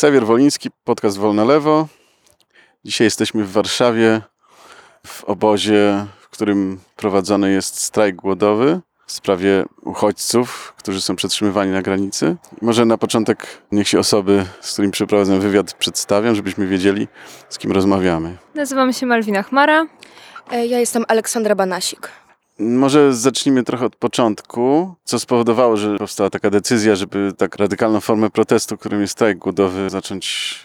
Xavier Woliński, podcast Wolne Lewo. Dzisiaj jesteśmy w Warszawie w obozie, w którym prowadzony jest strajk głodowy w sprawie uchodźców, którzy są przetrzymywani na granicy. Może na początek niech się osoby, z którymi przeprowadzam wywiad, przedstawią, żebyśmy wiedzieli, z kim rozmawiamy. Nazywam się Malwina Chmara. E, Ja jestem Aleksandra Banasik. Może zacznijmy trochę od początku. Co spowodowało, że powstała taka decyzja, żeby tak radykalną formę protestu, którym jest strajk głodowy, zacząć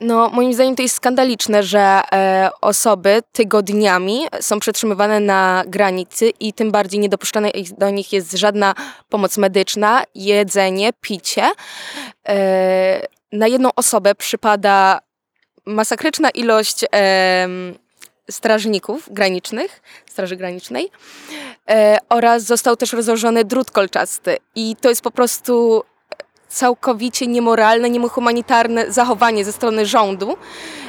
No, moim zdaniem to jest skandaliczne, że e, osoby tygodniami są przetrzymywane na granicy i tym bardziej niedopuszczana do nich jest żadna pomoc medyczna, jedzenie, picie. E, na jedną osobę przypada masakryczna ilość em, strażników granicznych, Straży Granicznej e, oraz został też rozłożony drut kolczasty i to jest po prostu całkowicie niemoralne, niehumanitarne zachowanie ze strony rządu,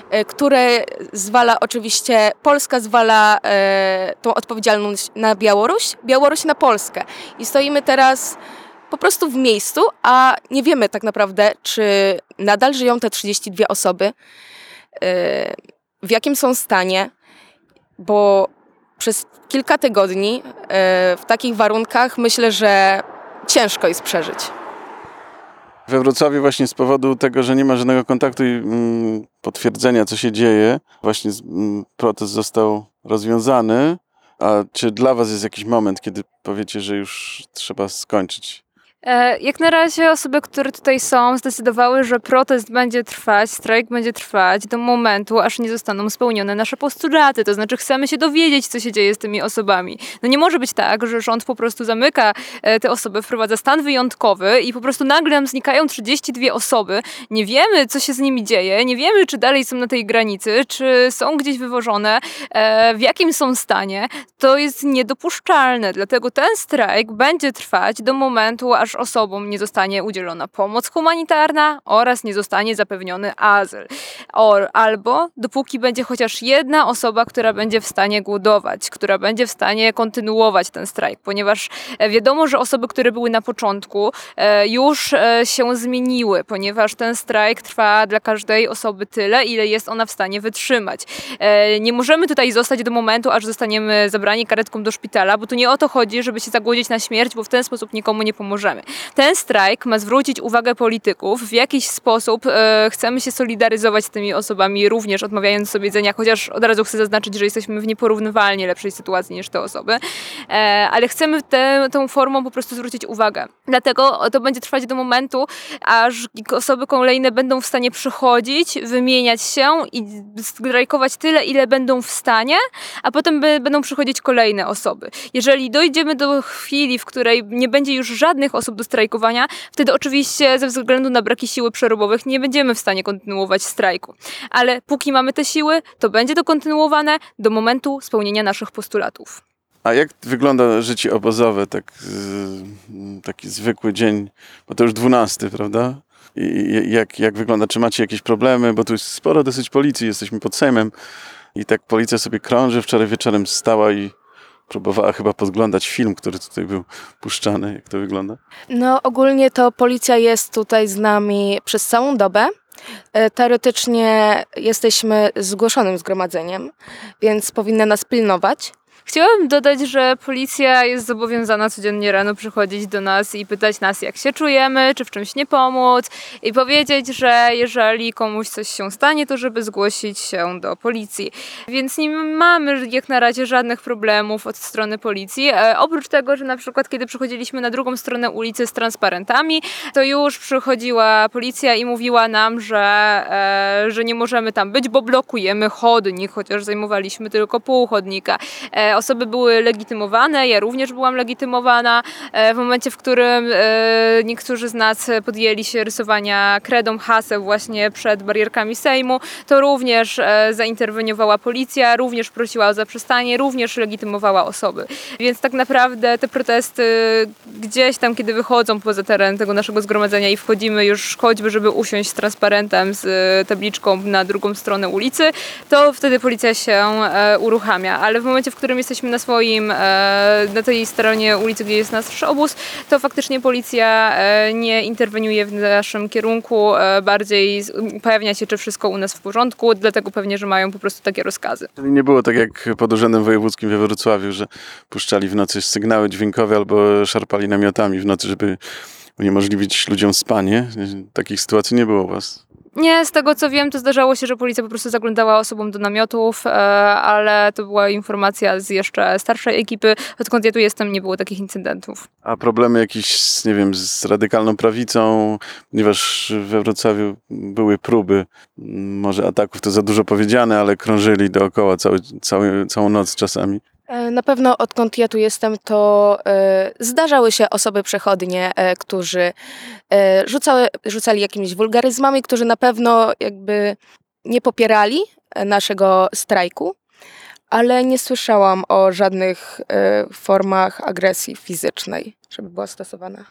e, które zwala oczywiście, Polska zwala e, tą odpowiedzialność na Białoruś, Białoruś na Polskę. I stoimy teraz po prostu w miejscu, a nie wiemy tak naprawdę, czy nadal żyją te 32 osoby, e, w jakim są stanie, bo przez kilka tygodni e, w takich warunkach myślę, że ciężko jest przeżyć. We Wrocławiu właśnie z powodu tego, że nie ma żadnego kontaktu i mm, potwierdzenia, co się dzieje, właśnie mm, protest został rozwiązany. A czy dla was jest jakiś moment, kiedy powiecie, że już trzeba skończyć? E, Jak na razie osoby, które tutaj są, zdecydowały, że protest będzie trwać, strajk będzie trwać do momentu, aż nie zostaną spełnione nasze postulaty. To znaczy, chcemy się dowiedzieć, co się dzieje z tymi osobami. No nie może być tak, że rząd po prostu zamyka e, te osoby, wprowadza stan wyjątkowy i po prostu nagle nam znikają 32 osoby. Nie wiemy, co się z nimi dzieje, nie wiemy, czy dalej są na tej granicy, czy są gdzieś wywożone, e, w jakim są stanie. To jest niedopuszczalne, dlatego ten strajk będzie trwać do momentu, aż osobom nie zostanie udzielona pomoc humanitarna oraz nie zostanie zapewniony azyl. Or, albo dopóki będzie chociaż jedna osoba, która będzie w stanie głodować, która będzie w stanie kontynuować ten strajk, ponieważ e, wiadomo, że osoby, które były na początku, e, już e, się zmieniły, ponieważ ten strajk trwa dla każdej osoby tyle, ile jest ona w stanie wytrzymać. Nie możemy tutaj zostać do momentu, aż zostaniemy zabrani karetką do szpitala, bo tu nie o to chodzi, żeby się zagłodzić na śmierć, bo w ten sposób nikomu nie pomożemy. Ten strajk ma zwrócić uwagę polityków, w jakiś sposób e, chcemy się solidaryzować z tymi osobami, również odmawiając sobie jedzenia, chociaż od razu chcę zaznaczyć, że jesteśmy w nieporównywalnie lepszej sytuacji niż te osoby, e, ale chcemy tę tą formą po prostu zwrócić uwagę. Dlatego to będzie trwać do momentu, aż osoby kolejne będą w stanie przychodzić, wymieniać się i strajkować tyle, ile będą w stanie, a potem by, będą przychodzić kolejne osoby. Jeżeli dojdziemy do chwili, w której nie będzie już żadnych osób do strajkowania, wtedy oczywiście ze względu na braki siły przerobowych nie będziemy w stanie kontynuować strajku. Ale póki mamy te siły, to będzie to kontynuowane do momentu spełnienia naszych postulatów. A jak wygląda życie obozowe, tak, z- taki zwykły dzień, bo to już dwunasty, prawda? I jak, jak wygląda? Czy macie jakieś problemy? Bo tu jest sporo dosyć policji, jesteśmy pod Sejmem i tak policja sobie krąży. Wczoraj wieczorem stała i próbowała chyba podglądać film, który tutaj był puszczany. Jak to wygląda? No, ogólnie to policja jest tutaj z nami przez całą dobę. E, Teoretycznie jesteśmy zgłoszonym zgromadzeniem, więc powinna nas pilnować. Chciałabym dodać, że policja jest zobowiązana codziennie rano przychodzić do nas i pytać nas, jak się czujemy, czy w czymś nie pomóc, i powiedzieć, że jeżeli komuś coś się stanie, to żeby zgłosić się do policji. Więc nie mamy jak na razie żadnych problemów od strony policji. E, oprócz tego, że na przykład kiedy przychodziliśmy na drugą stronę ulicy z transparentami, to już przychodziła policja i mówiła nam, że, e, że nie możemy tam być, bo blokujemy chodnik, chociaż zajmowaliśmy tylko pół chodnika. E, osoby były legitymowane, ja również byłam legitymowana. E, w momencie, w którym e, niektórzy z nas podjęli się rysowania kredą haseł właśnie przed barierkami Sejmu, to również e, zainterweniowała policja, również prosiła o zaprzestanie, również legitymowała osoby. Więc tak naprawdę te protesty gdzieś tam, kiedy wychodzą poza teren tego naszego zgromadzenia i wchodzimy już choćby, żeby usiąść z transparentem, z e, tabliczką na drugą stronę ulicy, to wtedy policja się e, uruchamia. Ale w momencie, w którym jesteśmy na swoim, e, na tej stronie ulicy, gdzie jest nasz obóz, to faktycznie policja e, nie interweniuje w naszym kierunku, e, bardziej upewnia się, czy wszystko u nas w porządku, dlatego pewnie, że mają po prostu takie rozkazy. Nie było tak jak pod Urzędem Wojewódzkim we Wrocławiu, że puszczali w nocy sygnały dźwiękowe albo szarpali namiotami w nocy, żeby uniemożliwić ludziom spanie. Takich sytuacji nie było u was. Nie, z tego co wiem, to zdarzało się, że policja po prostu zaglądała osobom do namiotów, e, ale to była informacja z jeszcze starszej ekipy. Odkąd ja tu jestem, nie było takich incydentów. A problemy jakieś, z, nie wiem, z radykalną prawicą, ponieważ we Wrocławiu były próby, może ataków to za dużo powiedziane, ale krążyli dookoła cały, cały, całą noc czasami. E, Na pewno odkąd ja tu jestem, to e, zdarzały się osoby przechodnie, e, którzy rzucały, rzucali jakimiś wulgaryzmami, którzy na pewno jakby nie popierali naszego strajku, ale nie słyszałam o żadnych formach agresji fizycznej, żeby była stosowana.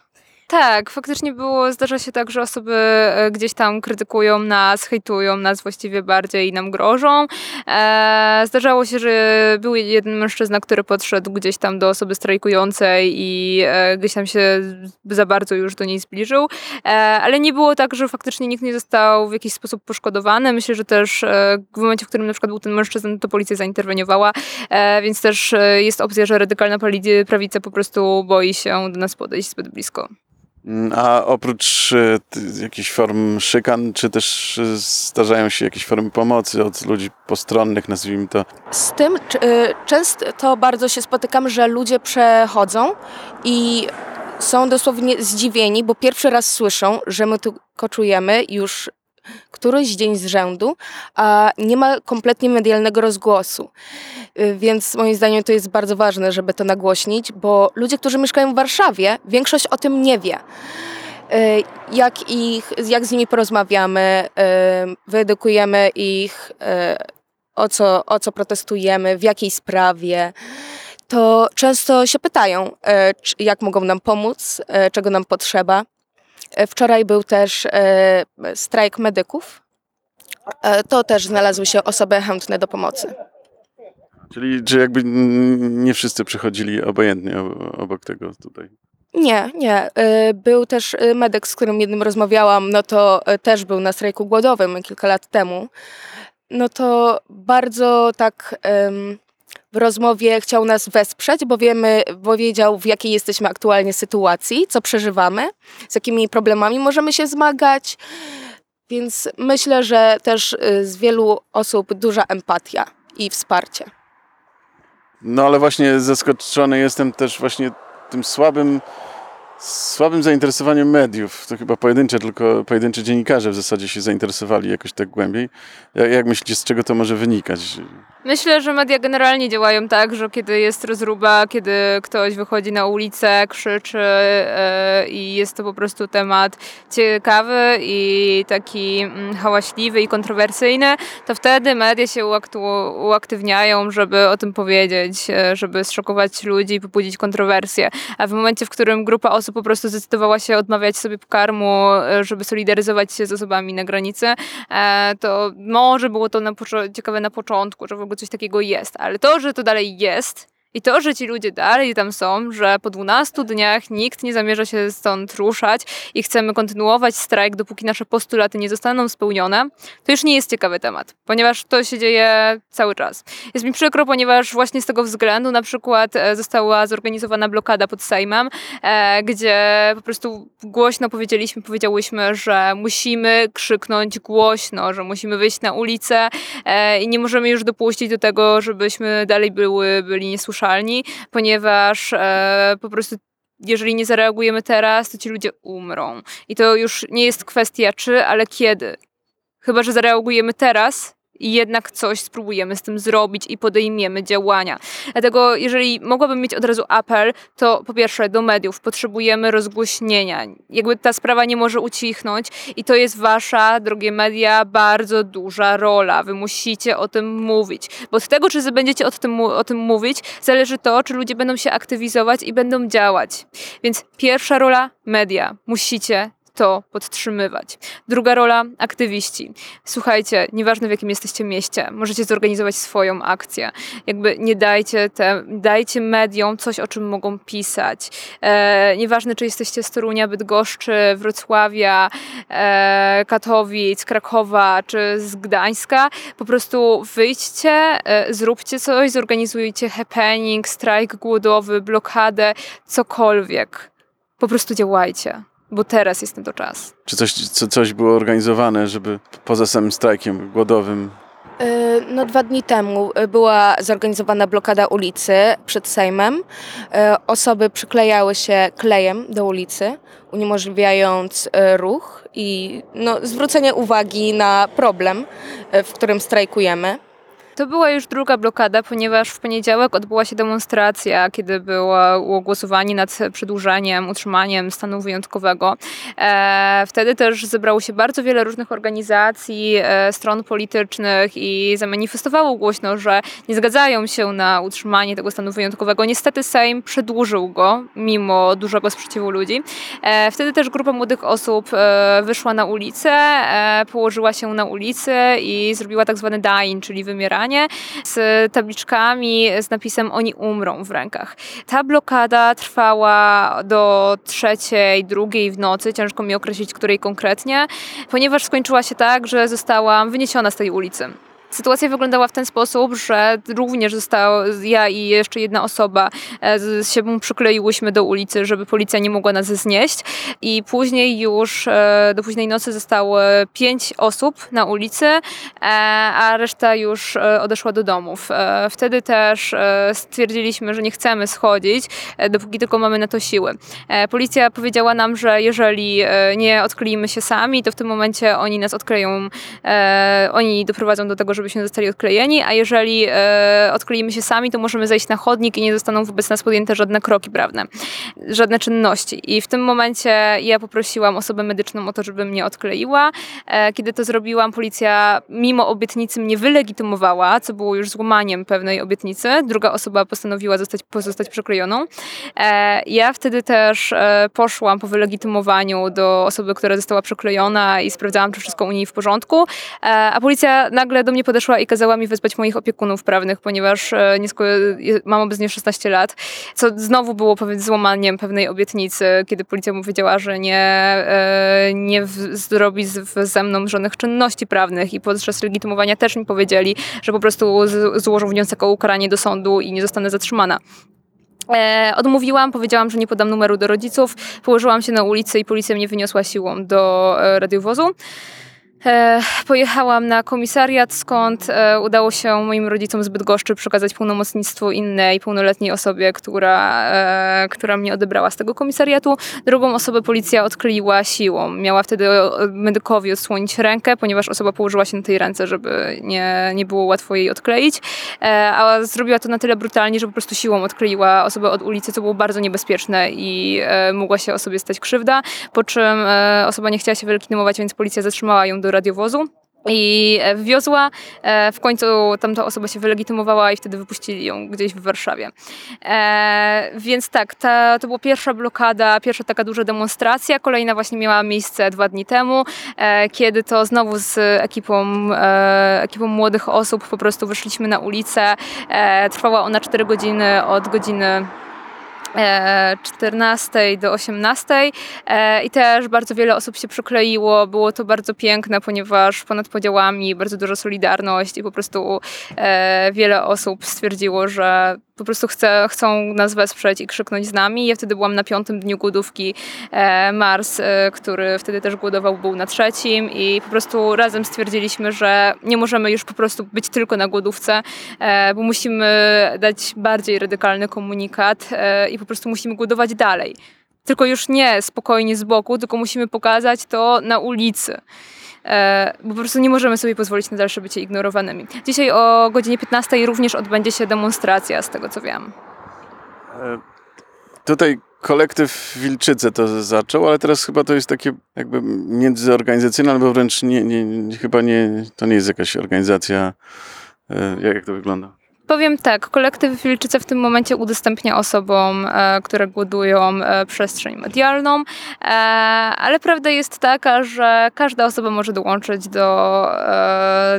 Tak, faktycznie było, zdarza się tak, że osoby e, gdzieś tam krytykują nas, hejtują nas właściwie bardziej i nam grożą. E, zdarzało się, że był jeden mężczyzna, który podszedł gdzieś tam do osoby strajkującej i e, gdzieś tam się za bardzo już do niej zbliżył, ale nie było tak, że faktycznie nikt nie został w jakiś sposób poszkodowany. Myślę, że też w momencie, w którym na przykład był ten mężczyzna, to policja zainterweniowała, więc też jest opcja, że radykalna prawica po prostu boi się do nas podejść zbyt blisko. Mm, A oprócz e, jakichś form szykan, czy też e, zdarzają się jakieś formy pomocy od ludzi postronnych, nazwijmy to? Z tym y, często bardzo się spotykam, że ludzie przechodzą i są dosłownie zdziwieni, bo pierwszy raz słyszą, że my tu koczujemy już któryś dzień z rzędu, a nie ma kompletnie medialnego rozgłosu. Y, Więc moim zdaniem to jest bardzo ważne, żeby to nagłośnić, bo ludzie, którzy mieszkają w Warszawie, większość o tym nie wie. Y, Jak, ich, jak z nimi porozmawiamy, y, wyedukujemy ich, o co, o co protestujemy, w jakiej sprawie, to często się pytają, jak mogą nam pomóc, czego nam potrzeba. E, Wczoraj był też e, strajk medyków. E, To też znalazły się osoby chętne do pomocy. Czyli czy jakby nie wszyscy przychodzili obojętnie obok tego tutaj? Nie, nie. Był też medyk, z którym jednym rozmawiałam, no to też był na strajku głodowym kilka lat temu. No to bardzo tak w rozmowie chciał nas wesprzeć, bo wiemy, bo wiedział w jakiej jesteśmy aktualnie sytuacji, co przeżywamy, z jakimi problemami możemy się zmagać. Więc myślę, że też e, z wielu osób duża empatia i wsparcie. No ale właśnie zaskoczony jestem też właśnie tym słabym, słabym zainteresowaniem mediów. To chyba pojedyncze, tylko pojedynczy dziennikarze w zasadzie się zainteresowali jakoś tak głębiej. Jak, jak myślicie, z czego to może wynikać? Myślę, że media generalnie działają tak, że kiedy jest rozruba, kiedy ktoś wychodzi na ulicę, krzyczy e, i jest to po prostu temat ciekawy i taki mm, hałaśliwy i kontrowersyjny, to wtedy media się uaktu- uaktywniają, żeby o tym powiedzieć, e, żeby zszokować ludzi i pobudzić kontrowersje. A w momencie, w którym grupa osób po prostu zdecydowała się odmawiać sobie pokarmu, e, żeby solidaryzować się z osobami na granicy, e, to może było to na ciekawe na początku, że w ogóle coś takiego jest, ale to, że to dalej jest i to, że ci ludzie dalej tam są, że po 12 dniach nikt nie zamierza się stąd ruszać i chcemy kontynuować strajk, dopóki nasze postulaty nie zostaną spełnione, to już nie jest ciekawy temat, ponieważ to się dzieje cały czas. Jest mi przykro, ponieważ właśnie z tego względu na przykład e, została zorganizowana blokada pod Sejmem, e, gdzie po prostu głośno powiedzieliśmy, powiedziałyśmy, że musimy krzyknąć głośno, że musimy wyjść na ulicę e, i nie możemy już dopuścić do tego, żebyśmy dalej były, byli niesłyszalni, ponieważ e, po prostu jeżeli nie zareagujemy teraz, to ci ludzie umrą. I to już nie jest kwestia czy, ale kiedy. Chyba, że zareagujemy teraz i jednak coś spróbujemy z tym zrobić i podejmiemy działania. Dlatego, jeżeli mogłabym mieć od razu apel, to po pierwsze do mediów potrzebujemy rozgłośnienia. Jakby ta sprawa nie może ucichnąć i to jest wasza, drogie media, bardzo duża rola. Wy musicie o tym mówić, bo od tego, czy będziecie o tym, o tym mówić, zależy to, czy ludzie będą się aktywizować i będą działać. Więc pierwsza rola media. Musicie to podtrzymywać. Druga rola aktywiści. Słuchajcie, nieważne w jakim jesteście mieście, możecie zorganizować swoją akcję. Jakby nie dajcie, te, dajcie mediom coś, o czym mogą pisać. E, nieważne, czy jesteście z Torunia, Bydgoszczy, Wrocławia, e, Katowic, Krakowa czy z Gdańska, po prostu wyjdźcie, e, zróbcie coś, zorganizujcie happening, strajk głodowy, blokadę, cokolwiek. Po prostu działajcie, bo teraz jest na to czas. Czy coś, co, coś było organizowane, żeby poza samym strajkiem głodowym Y, No, dwa dni temu y, była zorganizowana blokada ulicy przed Sejmem. Y, Osoby przyklejały się klejem do ulicy, uniemożliwiając ruch i no, zwrócenie uwagi na problem, w którym strajkujemy. To była już druga blokada, ponieważ w poniedziałek odbyła się demonstracja, kiedy było głosowanie nad przedłużeniem, utrzymaniem stanu wyjątkowego. E, wtedy też zebrało się bardzo wiele różnych organizacji, e, stron politycznych i zamanifestowało głośno, że nie zgadzają się na utrzymanie tego stanu wyjątkowego. Niestety Sejm przedłużył go, mimo dużego sprzeciwu ludzi. E, wtedy też grupa młodych osób wyszła na ulicę, położyła się na ulicy i zrobiła tak zwany dying, czyli wymieranie z tabliczkami z napisem oni umrą w rękach. Ta blokada trwała do trzeciej, drugiej w nocy, ciężko mi określić, której konkretnie, ponieważ skończyła się tak, że zostałam wyniesiona z tej ulicy. Sytuacja wyglądała w ten sposób, że również zostało, ja i jeszcze jedna osoba e, z się przykleiłyśmy do ulicy, żeby policja nie mogła nas znieść. I później już e, do późnej nocy zostało pięć osób na ulicy, e, a reszta już odeszła do domów. Wtedy też stwierdziliśmy, że nie chcemy schodzić, dopóki tylko mamy na to siły. Policja powiedziała nam, że jeżeli nie odkleimy się sami, to w tym momencie oni nas odkleją, oni doprowadzą do tego, żebyśmy zostali odklejeni, a jeżeli e, odkleimy się sami, to możemy zejść na chodnik i nie zostaną wobec nas podjęte żadne kroki prawne, żadne czynności. I w tym momencie ja poprosiłam osobę medyczną o to, żeby mnie odkleiła. E, kiedy to zrobiłam, policja mimo obietnicy mnie wylegitymowała, co było już złamaniem pewnej obietnicy. Druga osoba postanowiła zostać, pozostać przyklejoną. E, ja wtedy też e, poszłam po wylegitymowaniu do osoby, która została przyklejona i sprawdzałam, czy wszystko u niej w porządku, e, a policja nagle do mnie podeszła i kazała mi wezwać moich opiekunów prawnych, ponieważ e, nie mam obecnie 16 lat, co znowu było powiedz złamaniem pewnej obietnicy, kiedy policja mu powiedziała, że nie, e, nie zrobi ze mną żadnych czynności prawnych i podczas legitymowania też mi powiedzieli, że po prostu złożą wniosek o ukaranie do sądu i nie zostanę zatrzymana. E, odmówiłam, powiedziałam, że nie podam numeru do rodziców, położyłam się na ulicy i policja mnie wyniosła siłą do e, radiowozu. E, pojechałam na komisariat, skąd e, udało się moim rodzicom z Bydgoszczy przekazać pełnomocnictwo innej pełnoletniej osobie, która, e, która mnie odebrała z tego komisariatu. Drugą osobę policja odkleiła siłą. Miała wtedy medykowi odsłonić rękę, ponieważ osoba położyła się na tej ręce, żeby nie, nie było łatwo jej odkleić. A zrobiła to na tyle brutalnie, że po prostu siłą odkleiła osobę od ulicy, co było bardzo niebezpieczne i mogła się osobie stać krzywda. Po czym osoba nie chciała się wylegitymować, więc policja zatrzymała ją do radiowozu. I e, wwiozła, e, w końcu tamta osoba się wylegitymowała i wtedy wypuścili ją gdzieś w Warszawie. E, więc tak, ta, to była pierwsza blokada, pierwsza taka duża demonstracja. Kolejna właśnie miała miejsce dwa dni temu, e, kiedy to znowu z ekipą, e, ekipą młodych osób po prostu wyszliśmy na ulicę. E, trwała ona 4 godziny od godziny 14 do 18 e, i też bardzo wiele osób się przykleiło. Było to bardzo piękne, ponieważ ponad podziałami bardzo duża solidarność i po prostu e, wiele osób stwierdziło, że po prostu chce, chcą nas wesprzeć i krzyknąć z nami. Ja wtedy byłam na piątym dniu głodówki. E, Mars, e, który wtedy też głodował, był na trzecim i po prostu razem stwierdziliśmy, że nie możemy już po prostu być tylko na głodówce, e, bo musimy dać bardziej radykalny komunikat e, i po prostu musimy głodować dalej. Tylko już nie spokojnie z boku, tylko musimy pokazać to na ulicy. E, bo po prostu nie możemy sobie pozwolić na dalsze bycie ignorowanymi. Dzisiaj o godzinie 15 również odbędzie się demonstracja, z tego co wiem. E, Tutaj kolektyw Wilczyce to zaczął, ale teraz chyba to jest takie jakby międzyorganizacyjne, albo wręcz nie, nie, chyba nie, to nie jest jakaś organizacja. E, jak to wygląda? Powiem tak, kolektyw Wilczyce w tym momencie udostępnia osobom, e, które głodują e, przestrzeń medialną, e, ale prawda jest taka, że każda osoba może dołączyć do,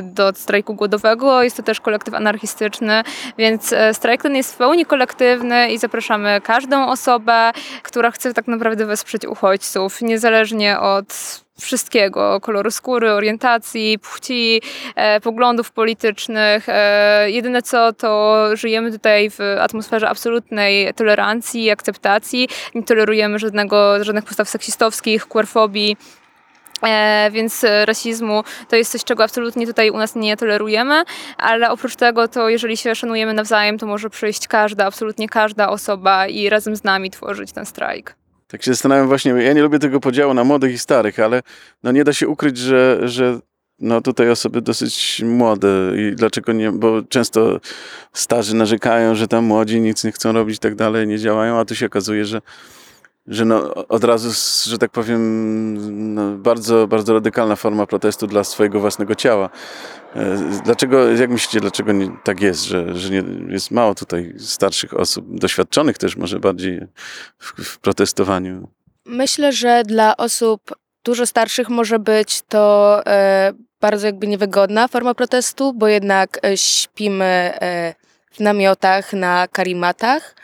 do strajku głodowego. Jest to też kolektyw anarchistyczny, więc strajk ten jest w pełni kolektywny i zapraszamy każdą osobę, która chce tak naprawdę wesprzeć uchodźców, niezależnie od wszystkiego, koloru skóry, orientacji, płci, e, poglądów politycznych. E, jedyne co, to żyjemy tutaj w atmosferze absolutnej tolerancji i akceptacji. Nie tolerujemy żadnego, żadnych postaw seksistowskich, queerfobii. E, więc rasizmu to jest coś, czego absolutnie tutaj u nas nie tolerujemy, ale oprócz tego, to jeżeli się szanujemy nawzajem, to może przyjść każda, absolutnie każda osoba i razem z nami tworzyć ten strajk. Tak się zastanawiam właśnie, ja nie lubię tego podziału na młodych i starych, ale no nie da się ukryć, że, że no tutaj osoby dosyć młode i dlaczego nie, bo często starzy narzekają, że tam młodzi nic nie chcą robić i tak dalej, nie działają, a tu się okazuje, że że no, od razu, że tak powiem, no, bardzo, bardzo radykalna forma protestu dla swojego własnego ciała. E, Dlaczego, jak myślicie, dlaczego nie, tak jest, że, że nie, jest mało tutaj starszych osób, doświadczonych też może bardziej w, w protestowaniu? Myślę, że dla osób dużo starszych może być to e, bardzo jakby niewygodna forma protestu, bo jednak e, śpimy e, w namiotach, na karimatach.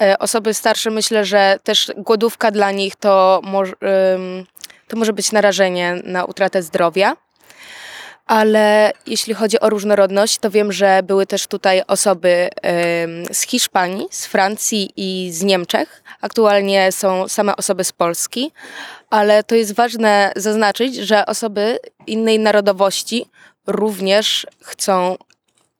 E, osoby starsze myślę, że też głodówka dla nich to, moż, ym, to może być narażenie na utratę zdrowia. Ale jeśli chodzi o różnorodność, to wiem, że były też tutaj osoby z Hiszpanii, z Francji i z Niemczech. Aktualnie są same osoby z Polski, ale to jest ważne zaznaczyć, że osoby innej narodowości również chcą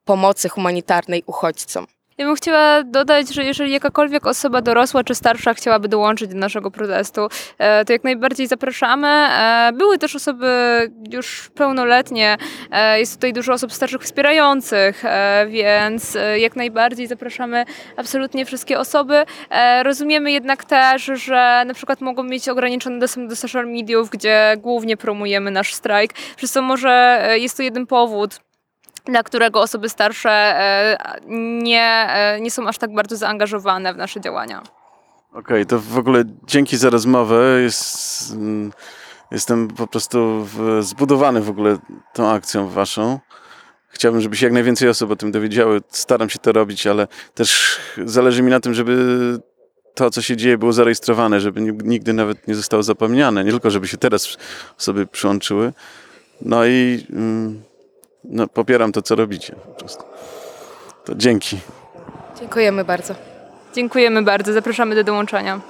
pomocy humanitarnej uchodźcom. Ja bym chciała dodać, że jeżeli jakakolwiek osoba dorosła czy starsza chciałaby dołączyć do naszego protestu, e, to jak najbardziej zapraszamy. E, Były też osoby już pełnoletnie, e, jest tutaj dużo osób starszych wspierających, więc jak najbardziej zapraszamy absolutnie wszystkie osoby. Rozumiemy jednak też, że na przykład mogą mieć ograniczony dostęp do social mediów, gdzie głównie promujemy nasz strajk, przez co może jest to jeden powód, dla którego osoby starsze e, nie, e, nie są aż tak bardzo zaangażowane w nasze działania. Okej, to w ogóle dzięki za rozmowę. Jest, mm, jestem po prostu zbudowany w ogóle tą akcją waszą. Chciałbym, żeby się jak najwięcej osób o tym dowiedziały. Staram się to robić, ale też zależy mi na tym, żeby to, co się dzieje, było zarejestrowane, żeby nig- nigdy nawet nie zostało zapomniane. Nie tylko, żeby się teraz osoby przyłączyły. No i mm, no, popieram to, co robicie. To dzięki. Dziękujemy bardzo. Dziękujemy bardzo, zapraszamy do dołączenia.